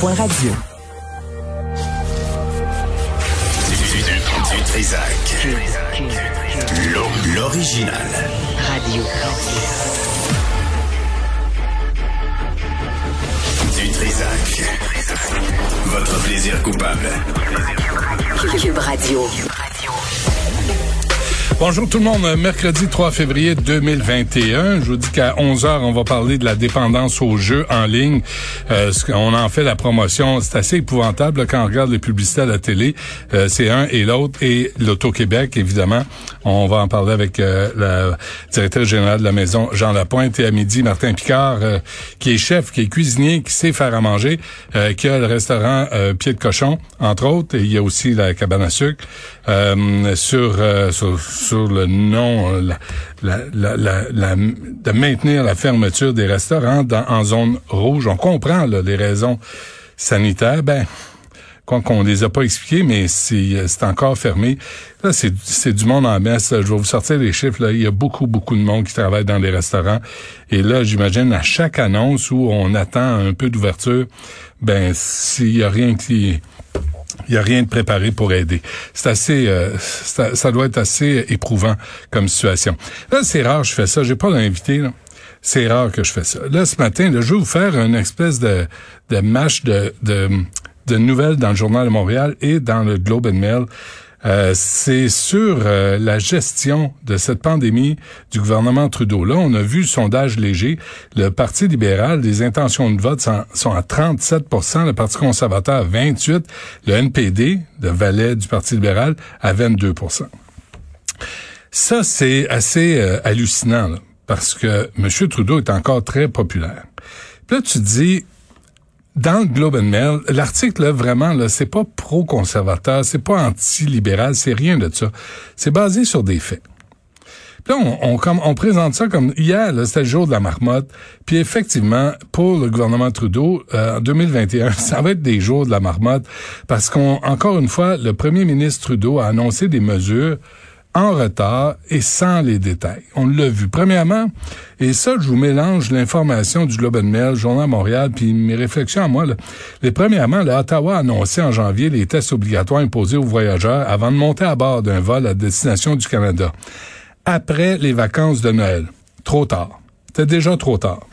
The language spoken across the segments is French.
cube.radio. Du Trisac. L'original. Radio. Du Trisac. Votre plaisir coupable. Cube Radio. Bonjour tout le monde, mercredi 3 février 2021. Je vous dis qu'à 11h, on va parler de la dépendance aux jeux en ligne. Euh, on en fait la promotion. C'est assez épouvantable quand on regarde les publicités à la télé. Euh, c'est un et l'autre. Et l'Auto-Québec, évidemment. On va en parler avec euh, la directrice générale de la maison, Jean Lapointe. Et à midi, Martin Picard, euh, qui est chef, qui est cuisinier, qui sait faire à manger, euh, qui a le restaurant Pied de Cochon, entre autres. Et il y a aussi la cabane à sucre. sur, sur sur le nom, euh, la, la, la, de maintenir la fermeture des restaurants dans, en zone rouge. On comprend les raisons sanitaires. Ben, qu'on les a pas expliquées, mais c'est encore fermé. Là, c'est du monde en messe. Je vais vous sortir les chiffres. Là. Il y a beaucoup, beaucoup de monde qui travaille dans les restaurants. Et là, j'imagine, à chaque annonce où on attend un peu d'ouverture, ben, s'il y a rien qui il y a rien de préparé pour aider. C'est assez, euh, ça, doit être assez éprouvant comme situation. Là, c'est rare que je fais ça. J'ai pas d'invité. C'est rare que je fais ça. Là, ce matin, je vais vous faire une espèce de, de match de, de, de nouvelles dans le Journal de Montréal et dans le Globe and Mail. Euh, c'est sur euh, la gestion de cette pandémie du gouvernement Trudeau. Là, on a vu le sondage léger. Le Parti libéral, les intentions de vote sont, à 37% le Parti conservateur à 28 le NPD, le valet du Parti libéral, à 22% Ça, c'est assez euh, hallucinant, parce que M. Trudeau est encore très populaire. Là, tu dis, dans le Globe and Mail, l'article là vraiment là, c'est pas pro-conservateur, c'est pas anti-libéral, c'est rien de ça. C'est basé sur des faits. Puis là, on, présente ça comme hier, c'était le jour de la marmotte. Puis effectivement, pour le gouvernement Trudeau, euh, en 2021, ça va être des jours de la marmotte parce qu'encore une fois, le premier ministre Trudeau a annoncé des mesures en retard et sans les détails. On l'a vu. Premièrement, et ça, je vous mélange l'information du Globe and Mail, Journal Montréal, puis mes réflexions à moi. Là. Les premièrement, l'Ottawa a annoncé en janvier les tests obligatoires imposés aux voyageurs avant de monter à bord d'un vol à destination du Canada. Après les vacances de Noël. Trop tard. C'était déjà trop tard.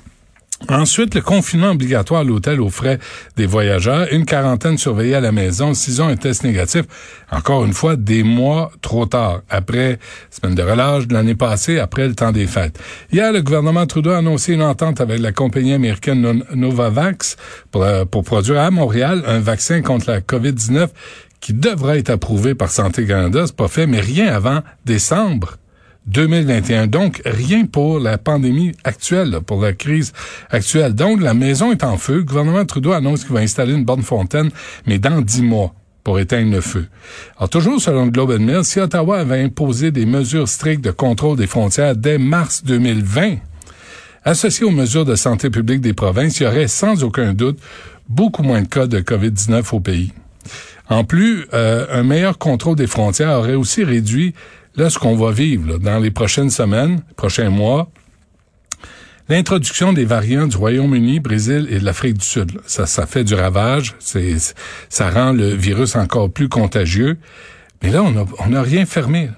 Ensuite, le confinement obligatoire à l'hôtel aux frais des voyageurs, une quarantaine surveillée à la maison, s'ils ont un test négatif. Encore une fois, des mois trop tard, après semaine de relâche de l'année passée, après le temps des fêtes. Hier, le gouvernement Trudeau a annoncé une entente avec la compagnie américaine Novavax pour, euh, pour produire à Montréal un vaccin contre la COVID-19 qui devrait être approuvé par Santé Canada. C'est pas fait, mais rien avant décembre 2021. Donc, rien pour la pandémie actuelle, pour la crise actuelle. Donc, la maison est en feu. Le gouvernement Trudeau annonce qu'il va installer une bonne fontaine, mais dans dix mois pour éteindre le feu. Alors, toujours selon le Globe and Mail, si Ottawa avait imposé des mesures strictes de contrôle des frontières dès mars 2020, associées aux mesures de santé publique des provinces, il y aurait sans aucun doute beaucoup moins de cas de COVID-19 au pays. En plus, euh, un meilleur contrôle des frontières aurait aussi réduit Là, ce qu'on va vivre dans les prochaines semaines, prochains mois, l'introduction des variants du Royaume-Uni, Brésil et de l'Afrique du Sud. Ça, ça fait du ravage. Ça rend le virus encore plus contagieux. Mais là, on n'a rien fermé.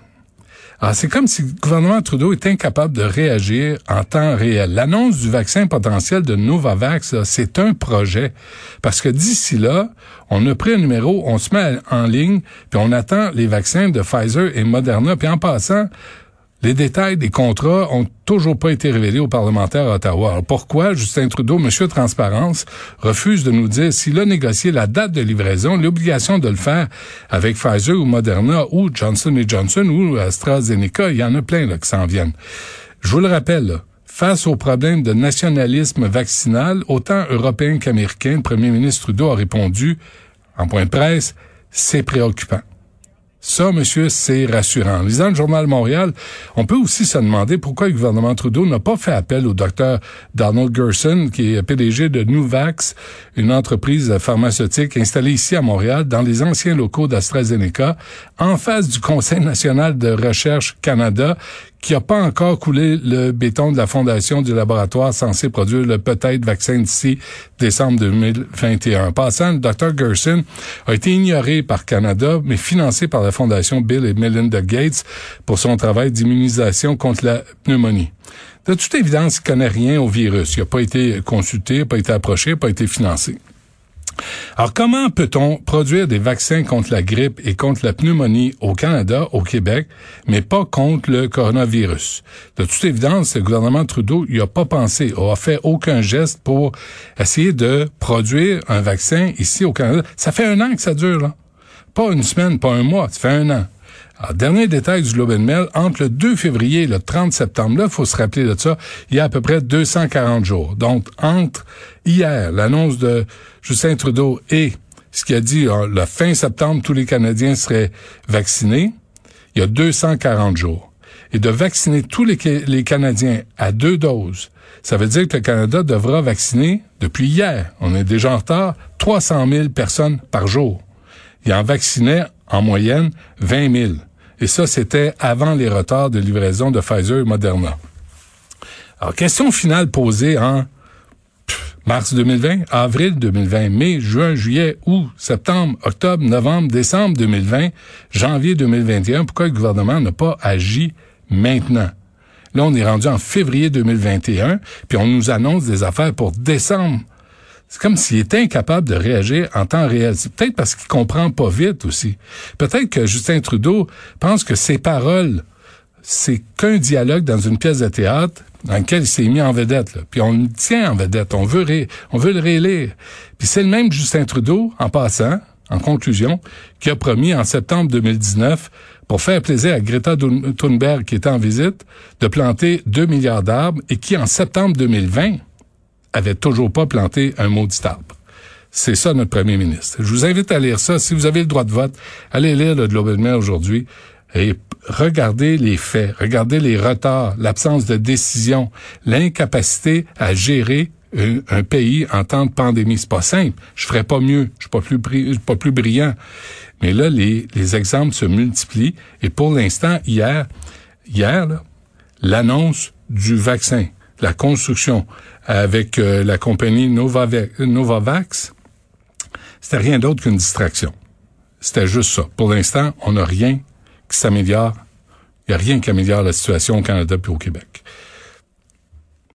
Alors, c'est comme si le gouvernement Trudeau est incapable de réagir en temps réel. L'annonce du vaccin potentiel de Novavax, c'est un projet. Parce que d'ici là, on a pris un numéro, on se met en ligne, puis on attend les vaccins de Pfizer et Moderna. Puis en passant, les détails des contrats ont toujours pas été révélés aux parlementaires à Ottawa. Alors pourquoi Justin Trudeau, Monsieur Transparence, refuse de nous dire s'il a négocié la date de livraison, l'obligation de le faire avec Pfizer ou Moderna ou Johnson Johnson ou AstraZeneca? Il y en a plein là, qui s'en viennent. Je vous le rappelle, face au problème de nationalisme vaccinal, autant européen qu'américain, le premier ministre Trudeau a répondu en point de presse, c'est préoccupant. Ça, monsieur, c'est rassurant. Lisant le Journal Montréal, on peut aussi se demander pourquoi le gouvernement Trudeau n'a pas fait appel au docteur Donald Gerson, qui est PDG de Nuvax, une entreprise pharmaceutique installée ici à Montréal, dans les anciens locaux d'AstraZeneca, en face du Conseil national de recherche Canada, qui a pas encore coulé le béton de la fondation du laboratoire censé produire le peut-être vaccin d'ici décembre 2021. En passant, le Dr. Gerson a été ignoré par Canada, mais financé par la fondation Bill et Melinda Gates pour son travail d'immunisation contre la pneumonie. De toute évidence, il connaît rien au virus. Il n'a pas été consulté, pas été approché, pas été financé. Alors, comment peut-on produire des vaccins contre la grippe et contre la pneumonie au Canada, au Québec, mais pas contre le coronavirus? De toute évidence, le gouvernement Trudeau n'y a pas pensé, a fait aucun geste pour essayer de produire un vaccin ici au Canada. Ça fait un an que ça dure, là. Pas une semaine, pas un mois, ça fait un an. Alors, dernier détail du Globe and Mail, entre le 2 février et le 30 septembre, là, faut se rappeler de ça, il y a à peu près 240 jours. Donc, entre hier, l'annonce de Justin Trudeau et ce qui a dit, le fin septembre, tous les Canadiens seraient vaccinés, il y a 240 jours. Et de vacciner tous les, les Canadiens à deux doses, ça veut dire que le Canada devra vacciner, depuis hier, on est déjà en retard, 300 000 personnes par jour. Il en vaccinait en moyenne 20 000. Et ça, c'était avant les retards de livraison de Pfizer et Moderna. Alors, question finale posée en mars 2020, avril 2020, mai, juin, juillet, août, septembre, octobre, novembre, décembre 2020, janvier 2021. Pourquoi le gouvernement n'a pas agi maintenant? Là, on est rendu en février 2021, puis on nous annonce des affaires pour décembre c'est comme s'il était incapable de réagir en temps réel. Peut-être parce qu'il comprend pas vite aussi. Peut-être que Justin Trudeau pense que ses paroles, c'est qu'un dialogue dans une pièce de théâtre dans lequel il s'est mis en vedette. Puis on le tient en vedette. On veut, on veut le réélire. Puis c'est le même Justin Trudeau, en passant, en conclusion, qui a promis en septembre 2019 pour faire plaisir à Greta Thunberg qui était en visite, de planter 2 milliards d'arbres et qui, en septembre 2020, avait toujours pas planté un maudit arbre. C'est ça notre premier ministre. Je vous invite à lire ça. Si vous avez le droit de vote, allez lire le Global Mail aujourd'hui et regardez les faits, regardez les retards, l'absence de décision, l'incapacité à gérer un, pays en temps de pandémie. C'est pas simple. Je ferais pas mieux. Je suis pas plus, pas plus brillant. Mais là, les, les exemples se multiplient. Et pour l'instant, hier, hier, l'annonce du vaccin, la construction, avec euh, la compagnie Novavax, c'était rien d'autre qu'une distraction. C'était juste ça. Pour l'instant, on n'a rien qui s'améliore. Il n'y a rien qui améliore la situation au Canada et au Québec.